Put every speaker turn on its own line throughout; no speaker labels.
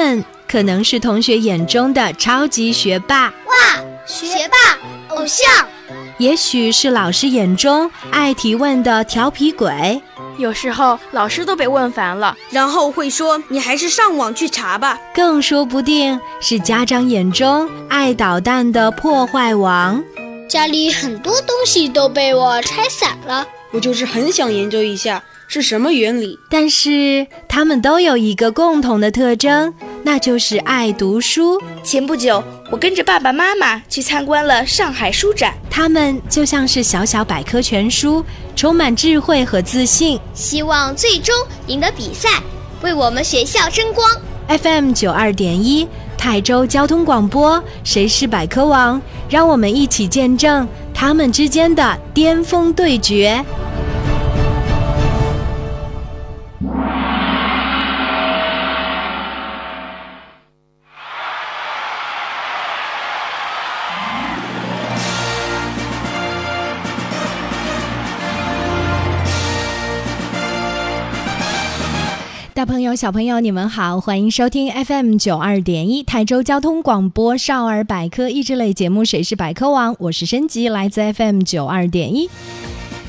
们可能是同学眼中的超级学霸，
哇，学霸偶像；
也许是老师眼中爱提问的调皮鬼。
有时候老师都被问烦了，
然后会说：“你还是上网去查吧。”
更说不定是家长眼中爱捣蛋的破坏王。
家里很多东西都被我拆散了，
我就是很想研究一下是什么原理。
但是他们都有一个共同的特征。那就是爱读书。
前不久，我跟着爸爸妈妈去参观了上海书展，
他们就像是小小百科全书，充满智慧和自信，
希望最终赢得比赛，为我们学校争光。
FM 九二点一，泰州交通广播，谁是百科王？让我们一起见证他们之间的巅峰对决。大朋友、小朋友，你们好，欢迎收听 FM 九二点一台州交通广播少儿百科益智类节目《谁是百科王》，我是升级，来自 FM 九二点一。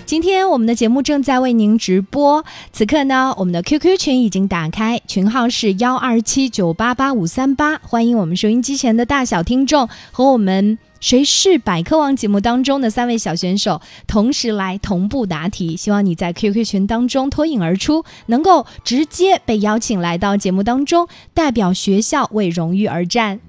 今天我们的节目正在为您直播，此刻呢，我们的 QQ 群已经打开，群号是幺二七九八八五三八，欢迎我们收音机前的大小听众和我们。谁是百科王节目当中的三位小选手同时来同步答题，希望你在 QQ 群当中脱颖而出，能够直接被邀请来到节目当中，代表学校为荣誉而战。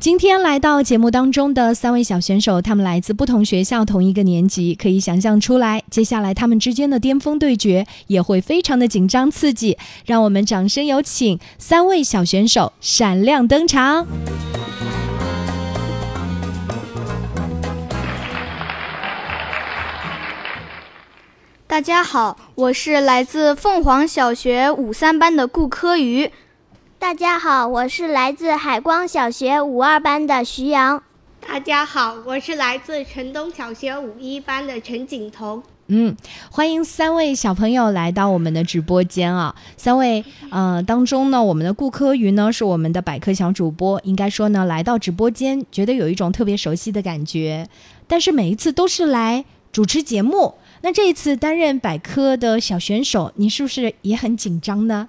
今天来到节目当中的三位小选手，他们来自不同学校，同一个年级，可以想象出来，接下来他们之间的巅峰对决也会非常的紧张刺激。让我们掌声有请三位小选手闪亮登场。
大家好，我是来自凤凰小学五三班的顾科瑜。
大家好，我是来自海光小学五二班的徐阳。
大家好，我是来自城东小学五一班的陈景彤。
嗯，欢迎三位小朋友来到我们的直播间啊！三位，呃，当中呢，我们的顾科瑜呢是我们的百科小主播，应该说呢，来到直播间觉得有一种特别熟悉的感觉，但是每一次都是来主持节目。那这一次担任百科的小选手，你是不是也很紧张呢？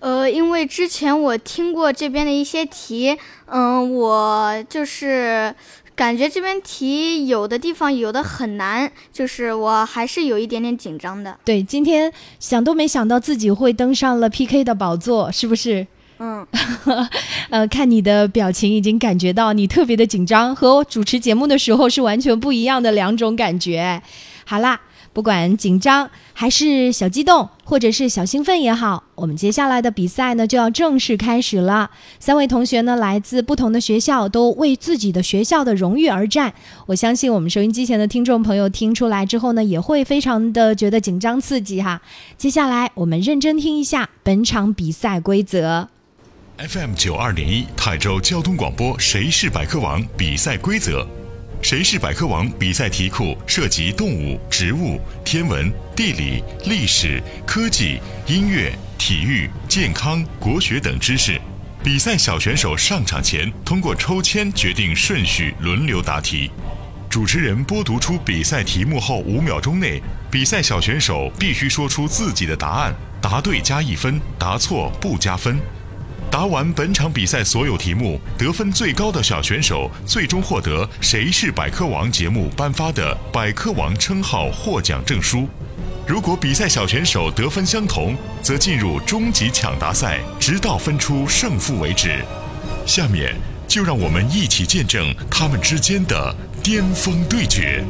呃，因为之前我听过这边的一些题，嗯，我就是感觉这边题有的地方有的很难，就是我还是有一点点紧张的。
对，今天想都没想到自己会登上了 PK 的宝座，是不是？
嗯，
呃，看你的表情，已经感觉到你特别的紧张，和我主持节目的时候是完全不一样的两种感觉。好啦。不管紧张还是小激动，或者是小兴奋也好，我们接下来的比赛呢就要正式开始了。三位同学呢来自不同的学校，都为自己的学校的荣誉而战。我相信我们收音机前的听众朋友听出来之后呢，也会非常的觉得紧张刺激哈。接下来我们认真听一下本场比赛规则。
FM 九二点一泰州交通广播，谁是百科王？比赛规则。谁是百科王？比赛题库涉及动物、植物、天文、地理、历史、科技、音乐、体育、健康、国学等知识。比赛小选手上场前通过抽签决定顺序，轮流答题。主持人播读出比赛题目后五秒钟内，比赛小选手必须说出自己的答案，答对加一分，答错不加分。答完本场比赛所有题目，得分最高的小选手最终获得《谁是百科王》节目颁发的“百科王”称号获奖证书。如果比赛小选手得分相同，则进入终极抢答赛，直到分出胜负为止。下面就让我们一起见证他们之间的巅峰对决。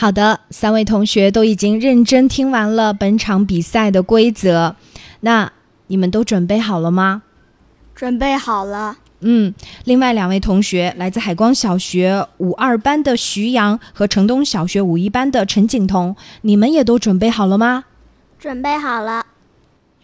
好的，三位同学都已经认真听完了本场比赛的规则，那你们都准备好了吗？
准备好了。
嗯，另外两位同学来自海光小学五二班的徐阳和城东小学五一班的陈景彤，你们也都准备好了吗？
准备好了。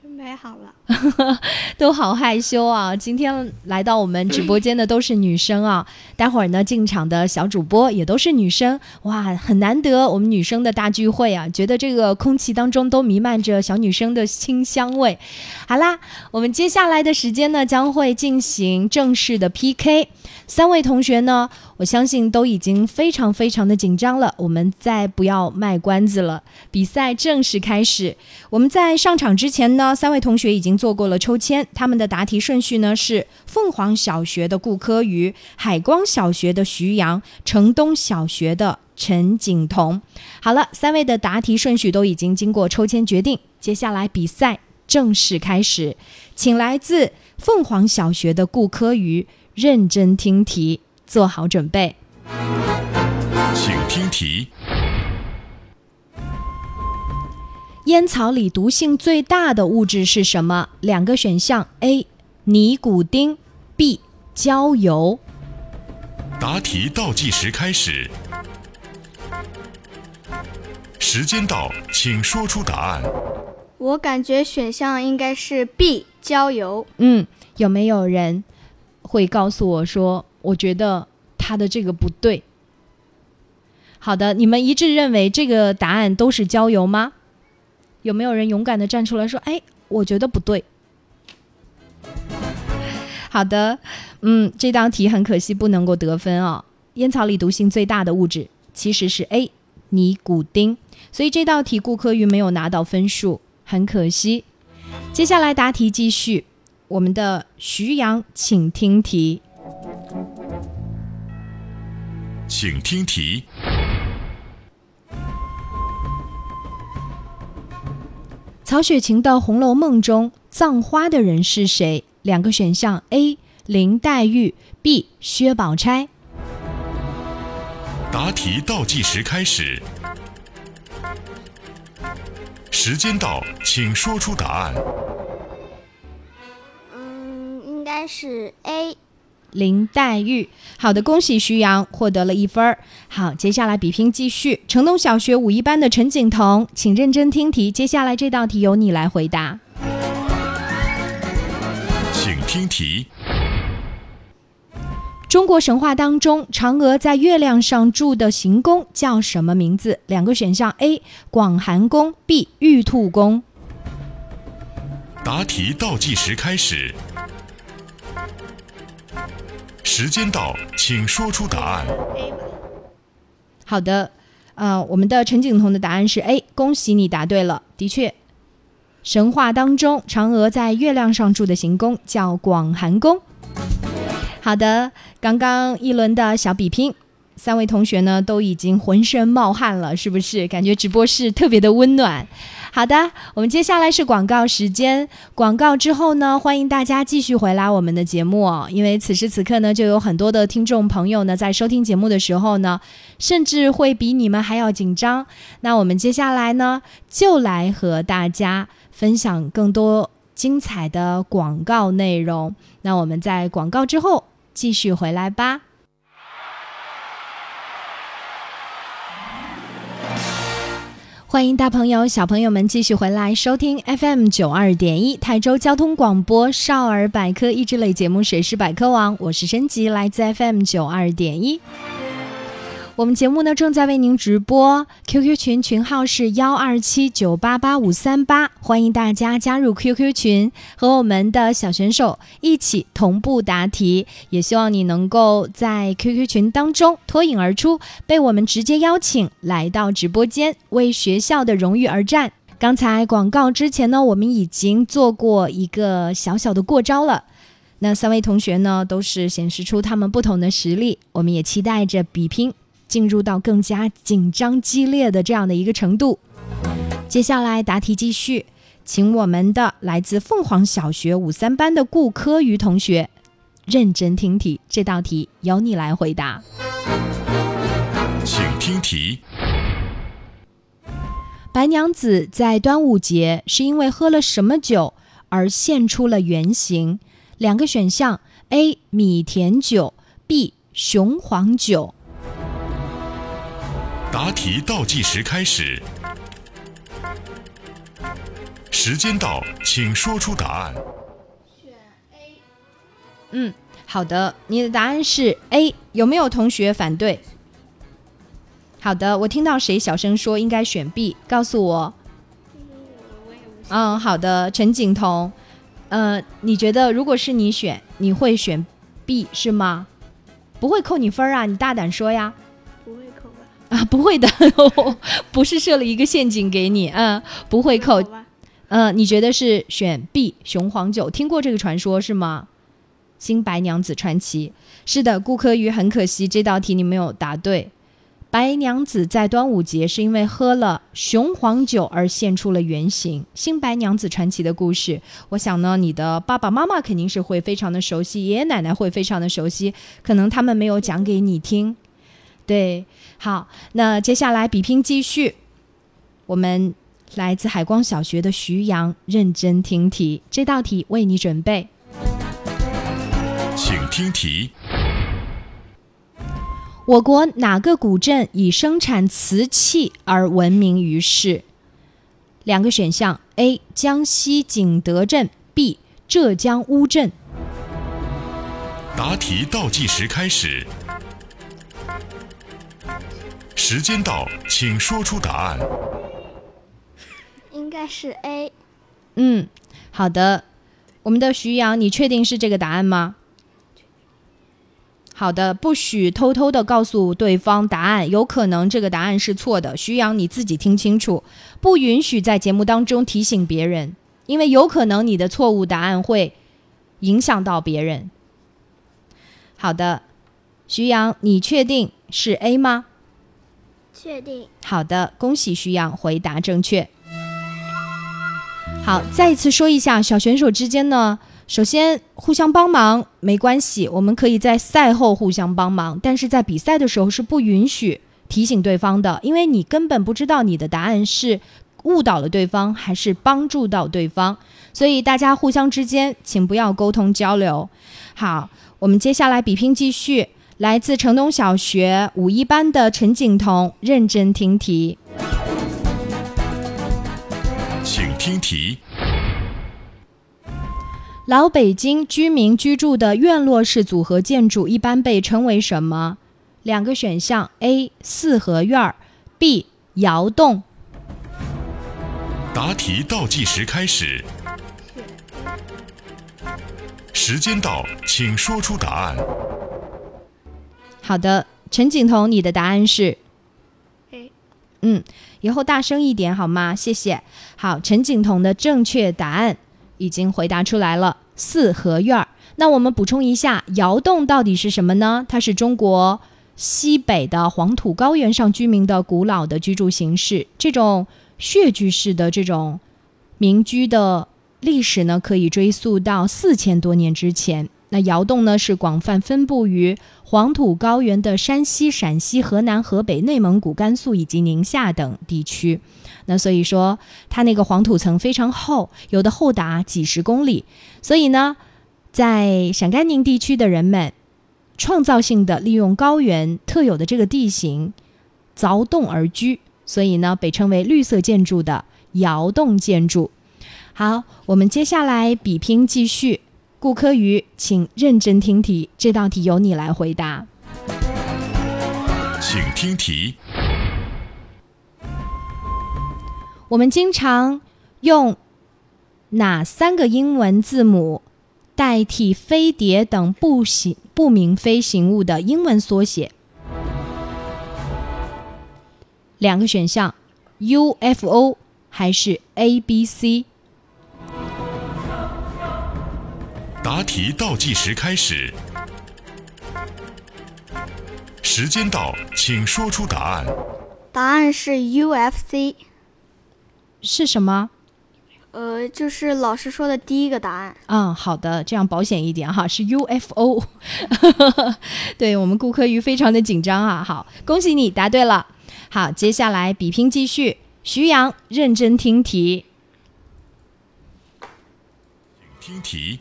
准备好了。
都好害羞啊！今天来到我们直播间的都是女生啊，待会儿呢进场的小主播也都是女生，哇，很难得我们女生的大聚会啊！觉得这个空气当中都弥漫着小女生的清香味。好啦，我们接下来的时间呢将会进行正式的 PK，三位同学呢，我相信都已经非常非常的紧张了，我们再不要卖关子了，比赛正式开始。我们在上场之前呢，三位同学已经做过了抽签，他们的答题顺序呢是凤凰小学的顾科瑜、海光小学的徐阳、城东小学的陈景彤。好了，三位的答题顺序都已经经过抽签决定，接下来比赛正式开始，请来自凤凰小学的顾科瑜认真听题，做好准备。
请听题。
烟草里毒性最大的物质是什么？两个选项：A. 尼古丁，B. 焦油。
答题倒计时开始，时间到，请说出答案。
我感觉选项应该是 B 焦油。
嗯，有没有人会告诉我说，我觉得他的这个不对？好的，你们一致认为这个答案都是焦油吗？有没有人勇敢的站出来说，哎，我觉得不对？好的，嗯，这道题很可惜不能够得分哦。烟草里毒性最大的物质其实是 A 尼古丁，所以这道题顾科瑜没有拿到分数，很可惜。接下来答题继续，我们的徐阳，请听题。
请听题。
曹雪芹的《红楼梦》中葬花的人是谁？两个选项：A. 林黛玉，B. 薛宝钗。
答题倒计时开始，时间到，请说出答案。
嗯，应该是 A。
林黛玉，好的，恭喜徐阳获得了一分儿。好，接下来比拼继续。城东小学五一班的陈景彤，请认真听题，接下来这道题由你来回答。
请听题。
中国神话当中，嫦娥在月亮上住的行宫叫什么名字？两个选项：A. 广寒宫，B. 玉兔宫。
答题倒计时开始。时间到，请说出答案。
好的，呃，我们的陈景彤的答案是 A，恭喜你答对了。的确，神话当中嫦娥在月亮上住的行宫叫广寒宫。好的，刚刚一轮的小比拼，三位同学呢都已经浑身冒汗了，是不是？感觉直播室特别的温暖。好的，我们接下来是广告时间。广告之后呢，欢迎大家继续回来我们的节目哦。因为此时此刻呢，就有很多的听众朋友呢，在收听节目的时候呢，甚至会比你们还要紧张。那我们接下来呢，就来和大家分享更多精彩的广告内容。那我们在广告之后继续回来吧。欢迎大朋友、小朋友们继续回来收听 FM 九二点一台州交通广播少儿百科益智类节目《谁是百科王》，我是申吉，来自 FM 九二点一。我们节目呢正在为您直播，QQ 群群号是幺二七九八八五三八，欢迎大家加入 QQ 群，和我们的小选手一起同步答题。也希望你能够在 QQ 群当中脱颖而出，被我们直接邀请来到直播间，为学校的荣誉而战。刚才广告之前呢，我们已经做过一个小小的过招了。那三位同学呢，都是显示出他们不同的实力，我们也期待着比拼。进入到更加紧张激烈的这样的一个程度。接下来答题继续，请我们的来自凤凰小学五三班的顾科瑜同学认真听题，这道题由你来回答。
请听题：
白娘子在端午节是因为喝了什么酒而现出了原形？两个选项：A. 米甜酒，B. 雄黄酒。
答题倒计时开始，时时间到，请说出答案。
选 A 嗯，好的，你的答案是 A，有没有同学反对？好的，我听到谁小声说应该选 B，告诉我。嗯，好的，陈景彤，呃，你觉得如果是你选，你会选 B 是吗？不会扣你分儿啊，你大胆说呀。啊，不会的，不是设了一个陷阱给你，嗯，不会扣。嗯，你觉得是选 B 雄黄酒？听过这个传说是吗？新白娘子传奇是的，顾科宇很可惜这道题你没有答对。白娘子在端午节是因为喝了雄黄酒而现出了原形。新白娘子传奇的故事，我想呢，你的爸爸妈妈肯定是会非常的熟悉，爷爷奶奶会非常的熟悉，可能他们没有讲给你听。对，好，那接下来比拼继续，我们来自海光小学的徐阳认真听题，这道题为你准备。
请听题：
我国哪个古镇以生产瓷器而闻名于世？两个选项：A. 江西景德镇，B. 浙江乌镇。
答题倒计时开始，时间到，请说出答案。
应该是 A。
嗯，好的，我们的徐阳，你确定是这个答案吗？好的，不许偷偷的告诉对方答案，有可能这个答案是错的。徐阳，你自己听清楚，不允许在节目当中提醒别人，因为有可能你的错误答案会影响到别人。好的，徐阳，你确定是 A 吗？
确定。
好的，恭喜徐阳回答正确。好，再一次说一下，小选手之间呢。首先，互相帮忙没关系，我们可以在赛后互相帮忙，但是在比赛的时候是不允许提醒对方的，因为你根本不知道你的答案是误导了对方还是帮助到对方，所以大家互相之间请不要沟通交流。好，我们接下来比拼继续，来自城东小学五一班的陈景彤，认真听题，
请听题。
老北京居民居住的院落式组合建筑一般被称为什么？两个选项：A. 四合院儿，B. 窑洞。
答题倒计时开始，时间到，请说出答案。
好的，陈景彤，你的答案是
A。
嗯，以后大声一点好吗？谢谢。好，陈景彤的正确答案。已经回答出来了，四合院儿。那我们补充一下，窑洞到底是什么呢？它是中国西北的黄土高原上居民的古老的居住形式。这种穴居式的这种民居的历史呢，可以追溯到四千多年之前。那窑洞呢，是广泛分布于黄土高原的山西、陕西、河南、河北、内蒙古、甘肃以及宁夏等地区。那所以说，它那个黄土层非常厚，有的厚达几十公里。所以呢，在陕甘宁地区的人们，创造性的利用高原特有的这个地形，凿洞而居，所以呢，被称为绿色建筑的窑洞建筑。好，我们接下来比拼继续。顾科瑜，请认真听题，这道题由你来回答。
请听题。
我们经常用哪三个英文字母代替飞碟等不行不明飞行物的英文缩写？两个选项：UFO 还是 ABC？
答题倒计时开始，时间到，请说出答案。
答案是 UFC，
是什么？
呃，就是老师说的第一个答案。
嗯，好的，这样保险一点哈，是 UFO。对我们顾科瑜非常的紧张啊。好，恭喜你答对了。好，接下来比拼继续，徐阳认真听题。
听题。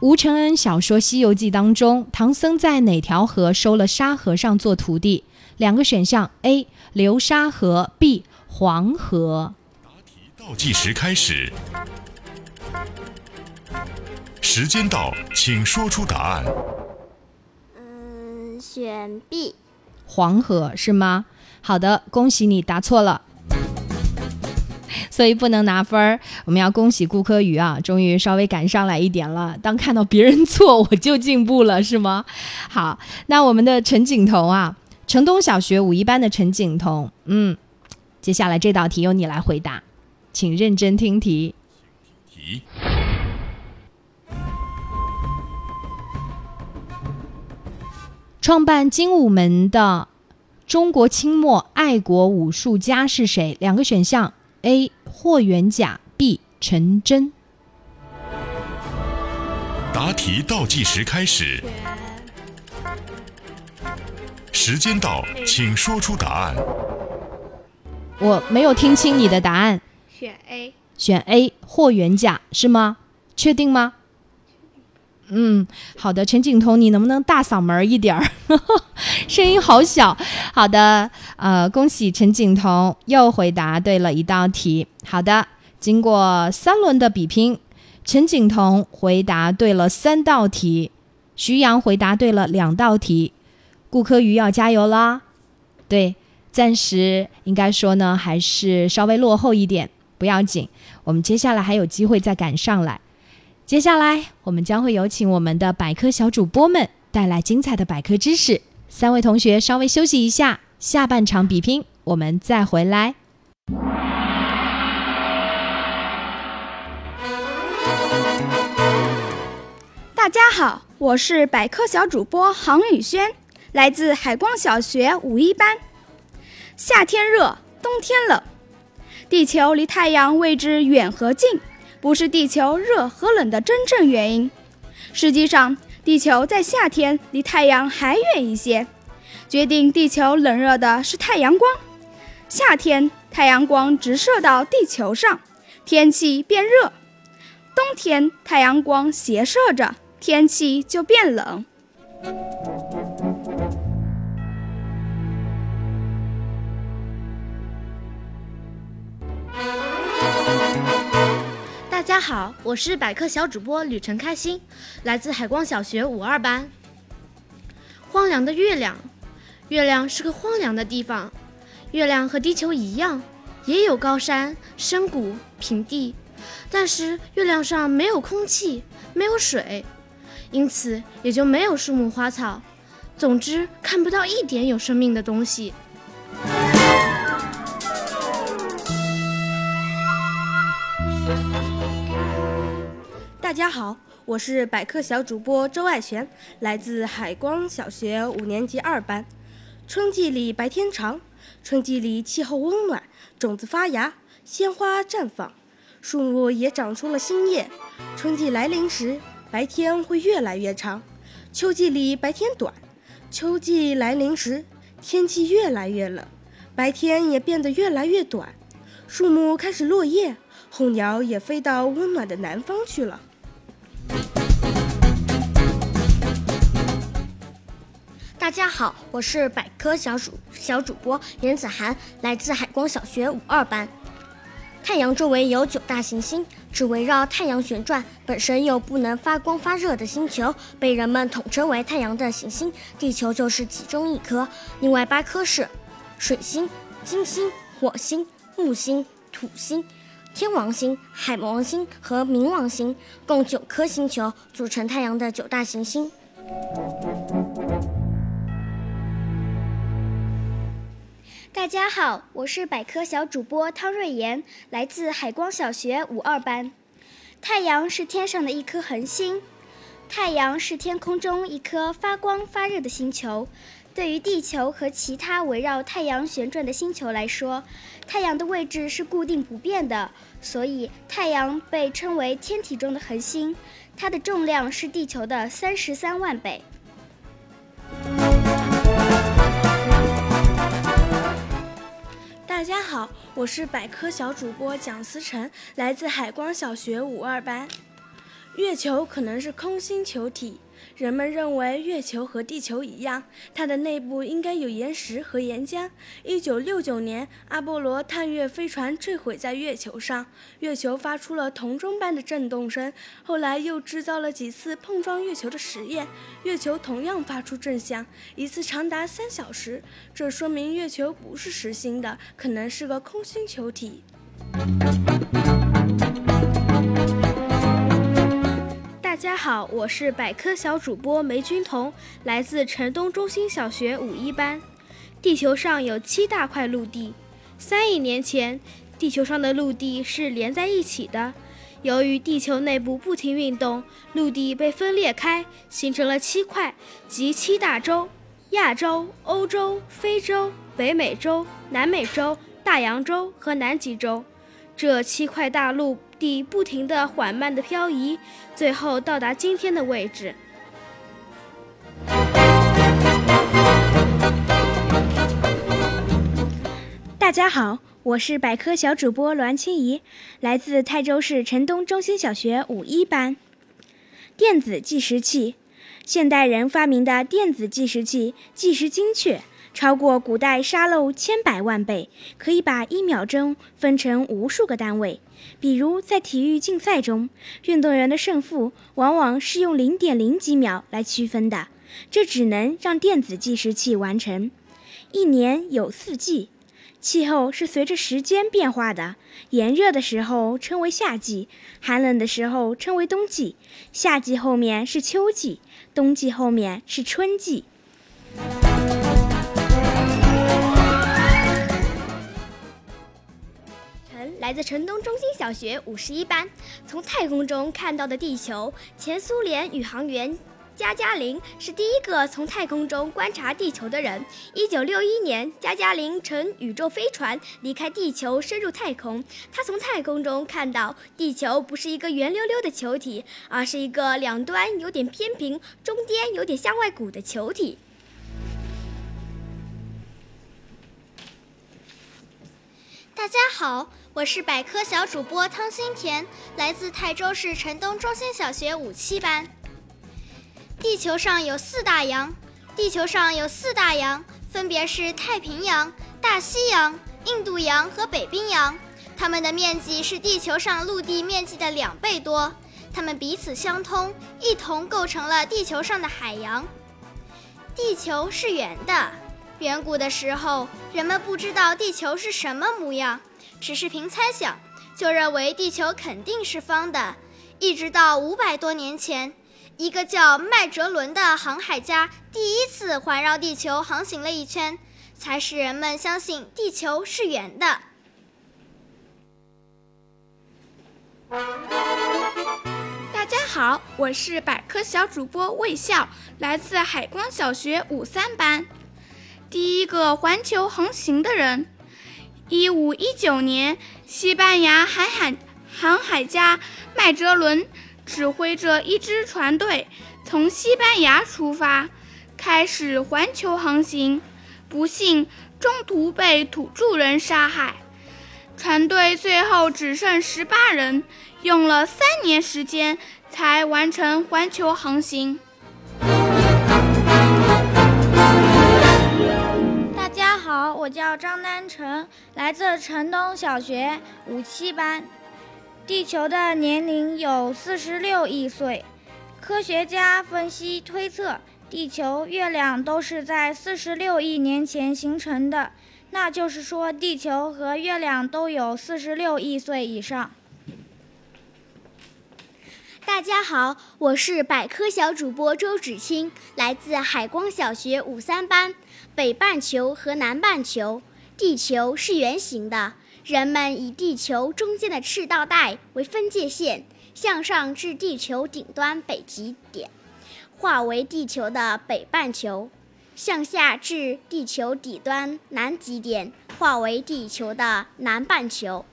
吴承恩小说《西游记》当中，唐僧在哪条河收了沙和尚做徒弟？两个选项：A. 流沙河，B. 黄河。
答题倒计时开始，时间到，请说出答案。
嗯，选 B。
黄河是吗？好的，恭喜你答错了，所以不能拿分儿。我们要恭喜顾科宇啊，终于稍微赶上来一点了。当看到别人 错，我就进步了，是吗？好，那我们的陈景彤啊，城东小学五一班的陈景彤，嗯，接下来这道题由你来回答，请认真听题。
题。
创办精武门的中国清末爱国武术家是谁？两个选项：A. 霍元甲，B. 陈真。
答题倒计时开始，时间到，请说出答案。
我没有听清你的答案。
选 A。
选 A. 霍元甲是吗？确定吗？嗯，好的，陈景彤，你能不能大嗓门一点儿？声音好小。好的，呃，恭喜陈景彤又回答对了一道题。好的，经过三轮的比拼，陈景彤回答对了三道题，徐阳回答对了两道题，顾科瑜要加油啦！对，暂时应该说呢，还是稍微落后一点，不要紧，我们接下来还有机会再赶上来。接下来，我们将会有请我们的百科小主播们带来精彩的百科知识。三位同学稍微休息一下，下半场比拼我们再回来。
大家好，我是百科小主播杭宇轩，来自海光小学五一班。夏天热，冬天冷，地球离太阳位置远和近？不是地球热和冷的真正原因。实际上，地球在夏天离太阳还远一些。决定地球冷热的是太阳光。夏天，太阳光直射到地球上，天气变热；冬天，太阳光斜射着，天气就变冷。
大家好，我是百科小主播吕晨开心，来自海光小学五二班。荒凉的月亮，月亮是个荒凉的地方。月亮和地球一样，也有高山、深谷、平地，但是月亮上没有空气，没有水，因此也就没有树木花草。总之，看不到一点有生命的东西。
大家好，我是百科小主播周爱璇，来自海光小学五年级二班。春季里白天长，春季里气候温暖，种子发芽，鲜花绽放，树木也长出了新叶。春季来临时，白天会越来越长。秋季里白天短，秋季来临时，天气越来越冷，白天也变得越来越短，树木开始落叶，候鸟也飞到温暖的南方去了。
大家好，我是百科小主小主播严子涵，来自海光小学五二班。太阳周围有九大行星，只围绕太阳旋转，本身又不能发光发热的星球，被人们统称为太阳的行星。地球就是其中一颗。另外八颗是水星、金星、火星、木星、土星、天王星、海王星和冥王星，共九颗星球组成太阳的九大行星。
大家好，我是百科小主播汤瑞妍，来自海光小学五二班。太阳是天上的一颗恒星，太阳是天空中一颗发光发热的星球。对于地球和其他围绕太阳旋转的星球来说，太阳的位置是固定不变的，所以太阳被称为天体中的恒星。它的重量是地球的三十三万倍。
大家好，我是百科小主播蒋思成，来自海光小学五二班。月球可能是空心球体，
人们认为月球和地球一样，它的内部应该有岩石和岩浆。一九六九年，阿波罗探月飞船坠毁在月球上，月球发出了铜钟般的震动声。后来又制造了几次碰撞月球的实验，月球同样发出震响，一次长达三小时。这说明月球不是实心的，可能是个空心球体。
大家好，我是百科小主播梅君彤，来自城东中心小学五一班。地球上有七大块陆地，三亿年前，地球上的陆地是连在一起的。由于地球内部不停运动，陆地被分裂开，形成了七块，即七大洲：亚洲、欧洲、非洲、北美洲、南美洲、大洋洲和南极洲。这七块大陆。地不停地缓慢地漂移，最后到达今天的位置。
大家好，我是百科小主播栾清怡，来自泰州市城东中心小学五一班。电子计时器，现代人发明的电子计时器，计时精确。超过古代沙漏千百万倍，可以把一秒钟分成无数个单位。比如在体育竞赛中，运动员的胜负往往是用零点零几秒来区分的，这只能让电子计时器完成。一年有四季，气候是随着时间变化的。炎热的时候称为夏季，寒冷的时候称为冬季。夏季后面是秋季，冬季后面是春季。
来自城东中心小学五十一班，从太空中看到的地球。前苏联宇航员加加林是第一个从太空中观察地球的人。一九六一年，加加林乘宇宙飞船离开地球，深入太空。他从太空中看到，地球不是一个圆溜溜的球体，而是一个两端有点偏平、中间有点向外鼓的球体。
大家好。我是百科小主播汤心田，来自泰州市城东中心小学五七班。地球上有四大洋，地球上有四大洋，分别是太平洋、大西洋、印度洋和北冰洋。它们的面积是地球上陆地面积的两倍多，它们彼此相通，一同构成了地球上的海洋。地球是圆的，远古的时候，人们不知道地球是什么模样。只是凭猜想，就认为地球肯定是方的。一直到五百多年前，一个叫麦哲伦的航海家第一次环绕地球航行了一圈，才使人们相信地球是圆的。
大家好，我是百科小主播魏笑，来自海光小学五三班，第一个环球航行的人。一五一九年，西班牙海海航海家麦哲伦指挥着一支船队从西班牙出发，开始环球航行。不幸，中途被土著人杀害，船队最后只剩十八人，用了三年时间才完成环球航行。
我叫张丹成，来自城东小学五七班。地球的年龄有四十六亿岁，科学家分析推测，地球、月亮都是在四十六亿年前形成的，那就是说，地球和月亮都有四十六亿岁以上。
大家好，我是百科小主播周芷清，来自海光小学五三班。北半球和南半球，地球是圆形的。人们以地球中间的赤道带为分界线，向上至地球顶端北极点，划为地球的北半球；向下至地球底端南极点，划为地球的南半球。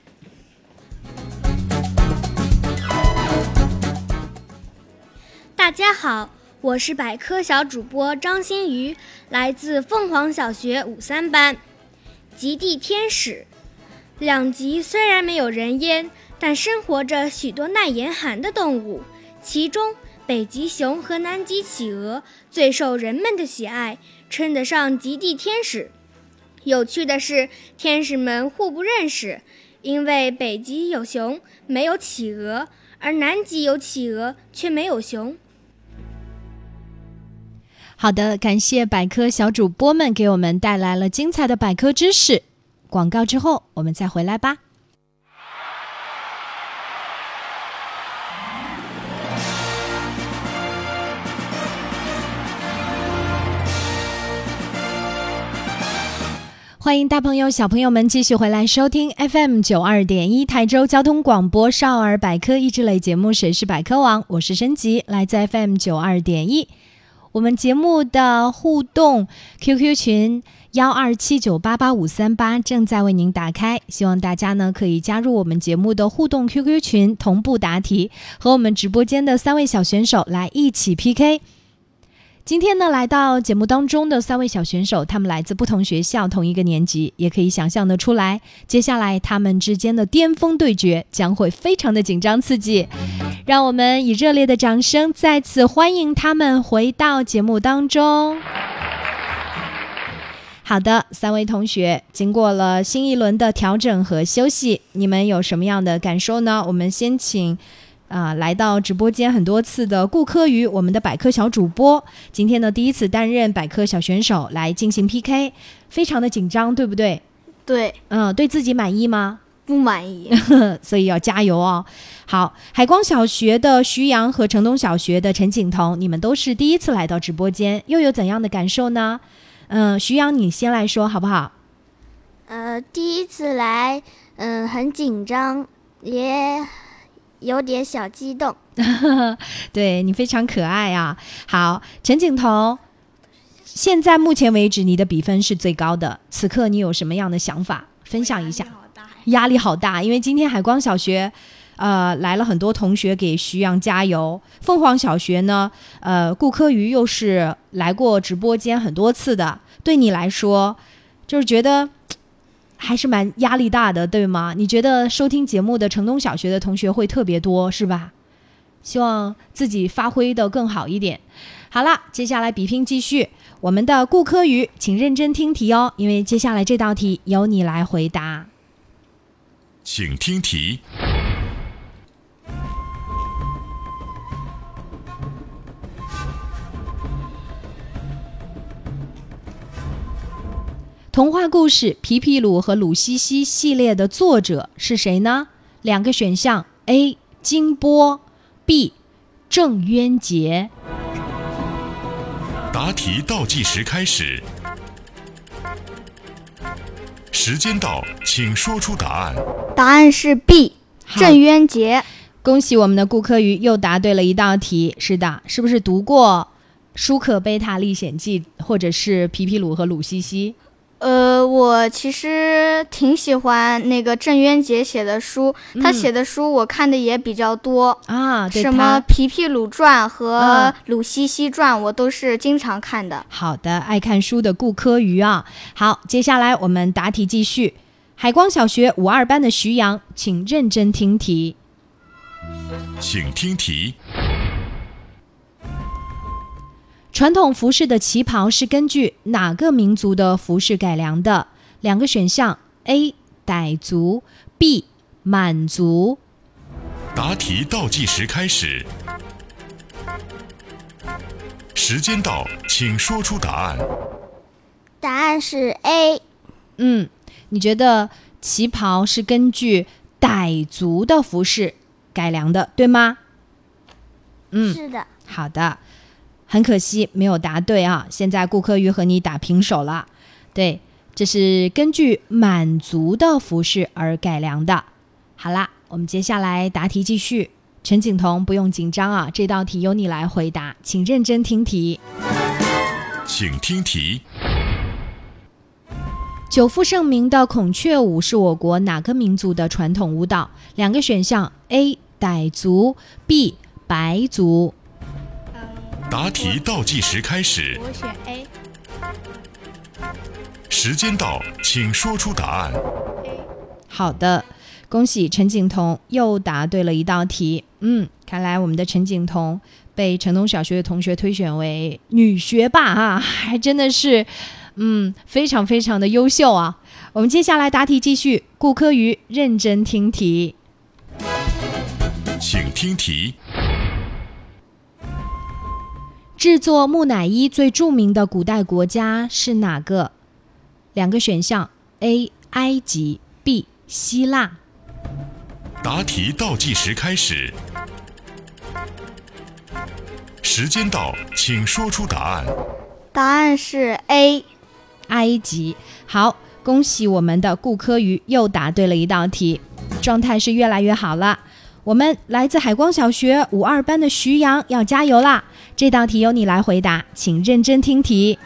大家好。我是百科小主播张馨予，来自凤凰小学五三班。极地天使，两极虽然没有人烟，但生活着许多耐严寒的动物。
其中北极熊和南极企鹅最受人们的喜爱，称得上极地天使。有趣的是，天使们互不认识，因为北极有熊，没有企鹅，而南极有企鹅，却没有熊。
好的，感谢百科小主播们给我们带来了精彩的百科知识。广告之后，我们再回来吧。欢迎大朋友、小朋友们继续回来收听 FM 九二点一台州交通广播少儿百科益智类节目《谁是百科王》，我是申吉，来自 FM 九二点一。我们节目的互动 QQ 群幺二七九八八五三八正在为您打开，希望大家呢可以加入我们节目的互动 QQ 群，同步答题，和我们直播间的三位小选手来一起 PK。今天呢，来到节目当中的三位小选手，他们来自不同学校，同一个年级，也可以想象得出来，接下来他们之间的巅峰对决将会非常的紧张刺激。让我们以热烈的掌声再次欢迎他们回到节目当中。好的，三位同学，经过了新一轮的调整和休息，你们有什么样的感受呢？我们先请。啊，来到直播间很多次的顾科与，我们的百科小主播，今天呢第一次担任百科小选手来进行 PK，非常的紧张，对不对？
对，
嗯，对自己满意吗？
不满意，
所以要加油哦。好，海光小学的徐阳和城东小学的陈景彤，你们都是第一次来到直播间，又有怎样的感受呢？嗯，徐阳，你先来说好不好？
呃，第一次来，嗯，很紧张，也。有点小激动，
对你非常可爱啊！好，陈景彤，现在目前为止你的比分是最高的，此刻你有什么样的想法分享一下？压力好大，因为今天海光小学，呃，来了很多同学给徐阳加油。凤凰小学呢，呃，顾科瑜又是来过直播间很多次的，对你来说，就是觉得。还是蛮压力大的，对吗？你觉得收听节目的城东小学的同学会特别多，是吧？希望自己发挥的更好一点。好了，接下来比拼继续。我们的顾科宇，请认真听题哦，因为接下来这道题由你来回答。
请听题。
童话故事《皮皮鲁和鲁西西》系列的作者是谁呢？两个选项：A. 金波，B. 郑渊洁。
答题倒计时开始，时间到，请说出答案。
答案是 B. 郑渊洁。
恭喜我们的顾科瑜又答对了一道题。是的，是不是读过《舒克贝塔历险记》或者是《皮皮鲁和鲁西西》？
呃，我其实挺喜欢那个郑渊洁写的书，他写的书我看的也比较多
啊，
什么《皮皮鲁传》和《鲁西西传》，我都是经常看的。
好的，爱看书的顾科瑜啊，好，接下来我们答题继续。海光小学五二班的徐阳，请认真听题，
请听题。
传统服饰的旗袍是根据哪个民族的服饰改良的？两个选项：A. 傣族，B. 满族。
答题倒计时开始，时间到，请说出答案。
答案是 A。
嗯，你觉得旗袍是根据傣族的服饰改良的，对吗？
嗯，是的。
好的。很可惜没有答对啊！现在顾客瑜和你打平手了。对，这是根据满族的服饰而改良的。好啦，我们接下来答题继续。陈景彤不用紧张啊，这道题由你来回答，请认真听题。
请听题。
久负盛名的孔雀舞是我国哪个民族的传统舞蹈？两个选项：A. 傣族，B. 白族。
答题倒计时开始。
我选 A。
时间到，请说出答案。
好的，恭喜陈景彤又答对了一道题。嗯，看来我们的陈景彤被城东小学的同学推选为女学霸啊，还真的是，嗯，非常非常的优秀啊。我们接下来答题继续，顾科瑜认真听题，
请听题。
制作木乃伊最著名的古代国家是哪个？两个选项：A. 埃及，B. 希腊。
答题倒计时开始，时间到，请说出答案。
答案是 A，
埃及。好，恭喜我们的顾科瑜又答对了一道题，状态是越来越好了。我们来自海光小学五二班的徐阳要加油啦！这道题由你来回答，请认真听题。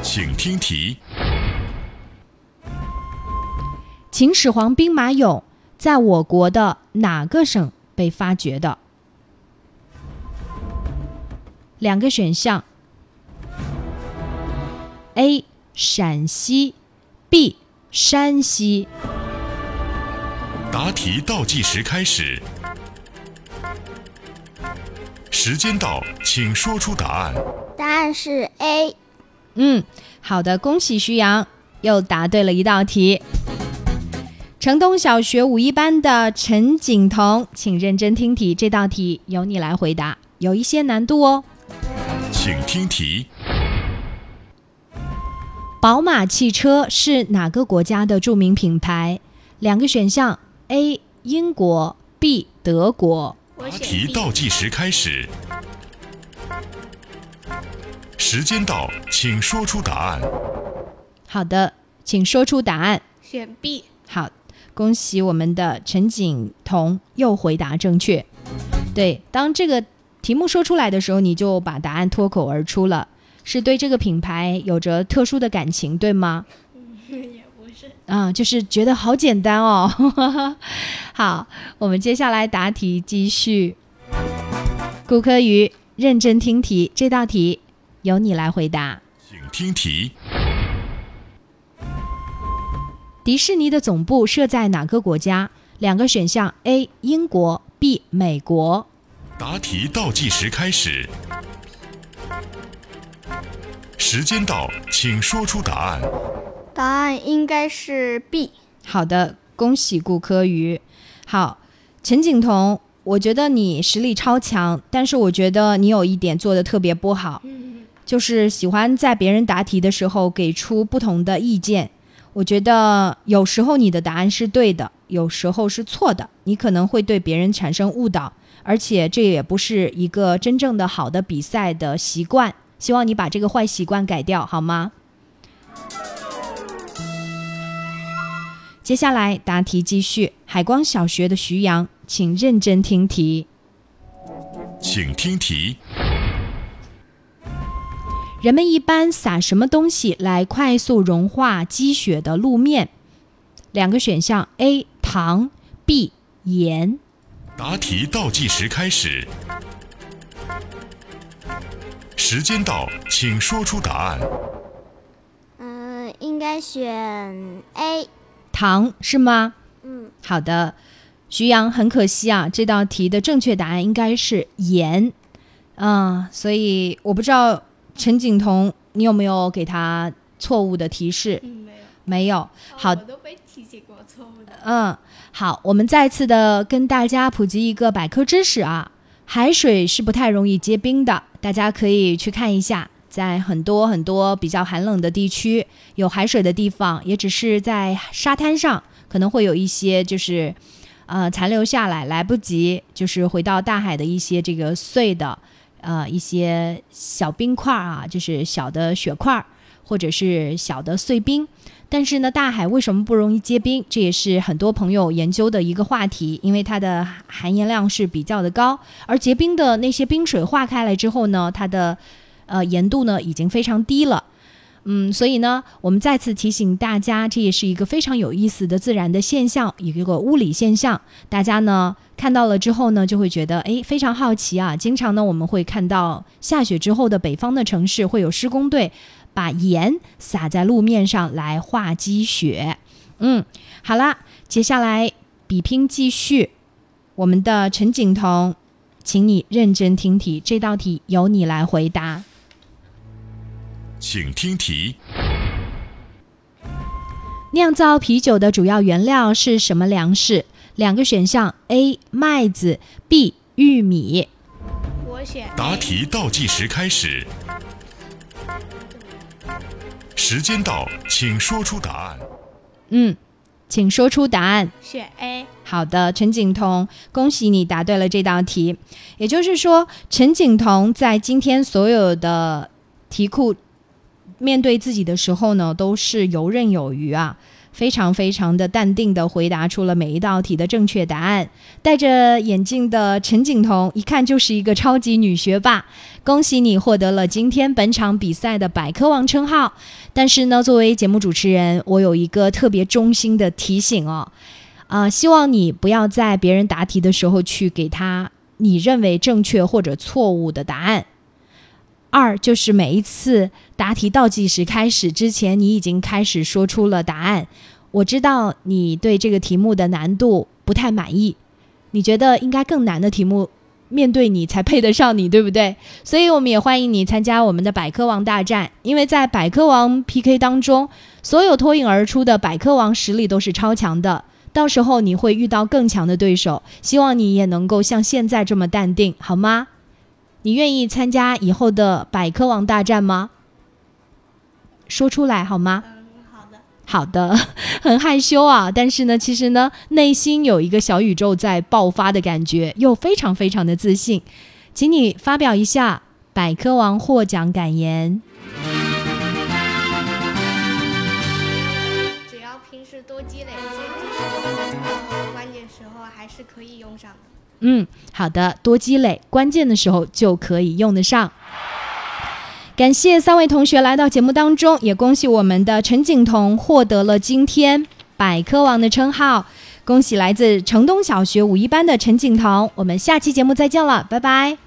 请听题：
秦始皇兵马俑在我国的哪个省被发掘的？两个选项：A. 陕西，B. 山西。
答题倒计时开始，时间到，请说出答案。
答案是 A。
嗯，好的，恭喜徐阳又答对了一道题。城东小学五一班的陈景彤，请认真听题，这道题由你来回答，有一些难度哦。
请听题：
宝马汽车是哪个国家的著名品牌？两个选项。A. 英国 B. 德国。
答题倒计时开始，时间到，请说出答案。
好的，请说出答案。
选 B。
好，恭喜我们的陈景彤又回答正确。对，当这个题目说出来的时候，你就把答案脱口而出了，是对这个品牌有着特殊的感情，对吗？啊，就是觉得好简单哦。好，我们接下来答题继续。顾科瑜，认真听题，这道题由你来回答。
请听题：
迪士尼的总部设在哪个国家？两个选项：A. 英国，B. 美国。
答题倒计时开始，时间到，请说出答案。
答案应该是 B。
好的，恭喜顾科瑜。好，陈景彤，我觉得你实力超强，但是我觉得你有一点做的特别不好，就是喜欢在别人答题的时候给出不同的意见。我觉得有时候你的答案是对的，有时候是错的，你可能会对别人产生误导，而且这也不是一个真正的好的比赛的习惯。希望你把这个坏习惯改掉，好吗？接下来答题继续，海光小学的徐阳，请认真听题。
请听题。
人们一般撒什么东西来快速融化积雪的路面？两个选项：A. 糖，B. 盐。
答题倒计时开始，时间到，请说出答案。
嗯，应该选 A。
糖是吗？
嗯，
好的，徐阳，很可惜啊，这道题的正确答案应该是盐，嗯，所以我不知道陈景彤，你有没有给他错误的提示？
嗯，没有，
没有。好，我
都被提醒过错误的。
嗯，好，我们再次的跟大家普及一个百科知识啊，海水是不太容易结冰的，大家可以去看一下。在很多很多比较寒冷的地区，有海水的地方，也只是在沙滩上可能会有一些，就是，呃，残留下来，来不及，就是回到大海的一些这个碎的，呃，一些小冰块啊，就是小的雪块，或者是小的碎冰。但是呢，大海为什么不容易结冰？这也是很多朋友研究的一个话题，因为它的含盐量是比较的高，而结冰的那些冰水化开来之后呢，它的呃，盐度呢已经非常低了，嗯，所以呢，我们再次提醒大家，这也是一个非常有意思的自然的现象，一个物理现象。大家呢看到了之后呢，就会觉得哎，非常好奇啊。经常呢，我们会看到下雪之后的北方的城市会有施工队把盐撒在路面上来化积雪。嗯，好啦。接下来比拼继续，我们的陈景彤，请你认真听题，这道题由你来回答。
请听题：
酿造啤酒的主要原料是什么粮食？两个选项：A. 麦子，B. 玉米。
我选。
答题倒计时开始，时间到，请说出答案。
嗯，请说出答案。
选 A。
好的，陈景彤，恭喜你答对了这道题。也就是说，陈景彤在今天所有的题库面对自己的时候呢，都是游刃有余啊。非常非常的淡定的回答出了每一道题的正确答案。戴着眼镜的陈景彤一看就是一个超级女学霸，恭喜你获得了今天本场比赛的百科王称号。但是呢，作为节目主持人，我有一个特别衷心的提醒哦，啊，希望你不要在别人答题的时候去给他你认为正确或者错误的答案。二就是每一次答题倒计时开始之前，你已经开始说出了答案。我知道你对这个题目的难度不太满意，你觉得应该更难的题目面对你才配得上你，对不对？所以我们也欢迎你参加我们的百科王大战，因为在百科王 PK 当中，所有脱颖而出的百科王实力都是超强的，到时候你会遇到更强的对手。希望你也能够像现在这么淡定，好吗？你愿意参加以后的百科王大战吗？说出来好吗？
嗯，好的。
好的，很害羞啊，但是呢，其实呢，内心有一个小宇宙在爆发的感觉，又非常非常的自信。请你发表一下百科王获奖感言。
只要平时多积累一些知识，关键时候还是可以用上的。
嗯，好的，多积累，关键的时候就可以用得上。感谢三位同学来到节目当中，也恭喜我们的陈景彤获得了今天百科王的称号。恭喜来自城东小学五一班的陈景彤，我们下期节目再见了，拜拜。